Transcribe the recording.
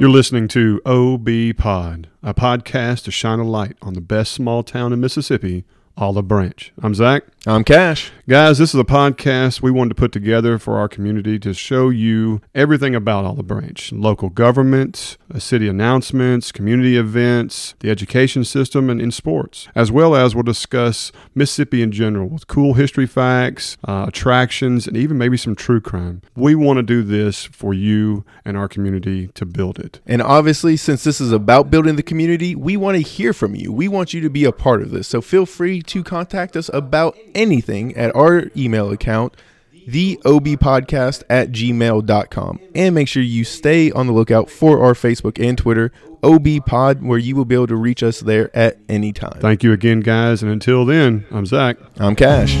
You're listening to OB Pod, a podcast to shine a light on the best small town in Mississippi, Olive Branch. I'm Zach. I'm Cash. Guys, this is a podcast we wanted to put together for our community to show you everything about Olive Branch local government, uh, city announcements, community events, the education system, and in sports. As well as we'll discuss Mississippi in general with cool history facts, uh, attractions, and even maybe some true crime. We want to do this for you and our community to build it. And obviously, since this is about building the community, we want to hear from you. We want you to be a part of this. So feel free to contact us about anything at our email account, theobpodcast at gmail.com. And make sure you stay on the lookout for our Facebook and Twitter, OB Pod, where you will be able to reach us there at any time. Thank you again, guys. And until then, I'm Zach. I'm Cash.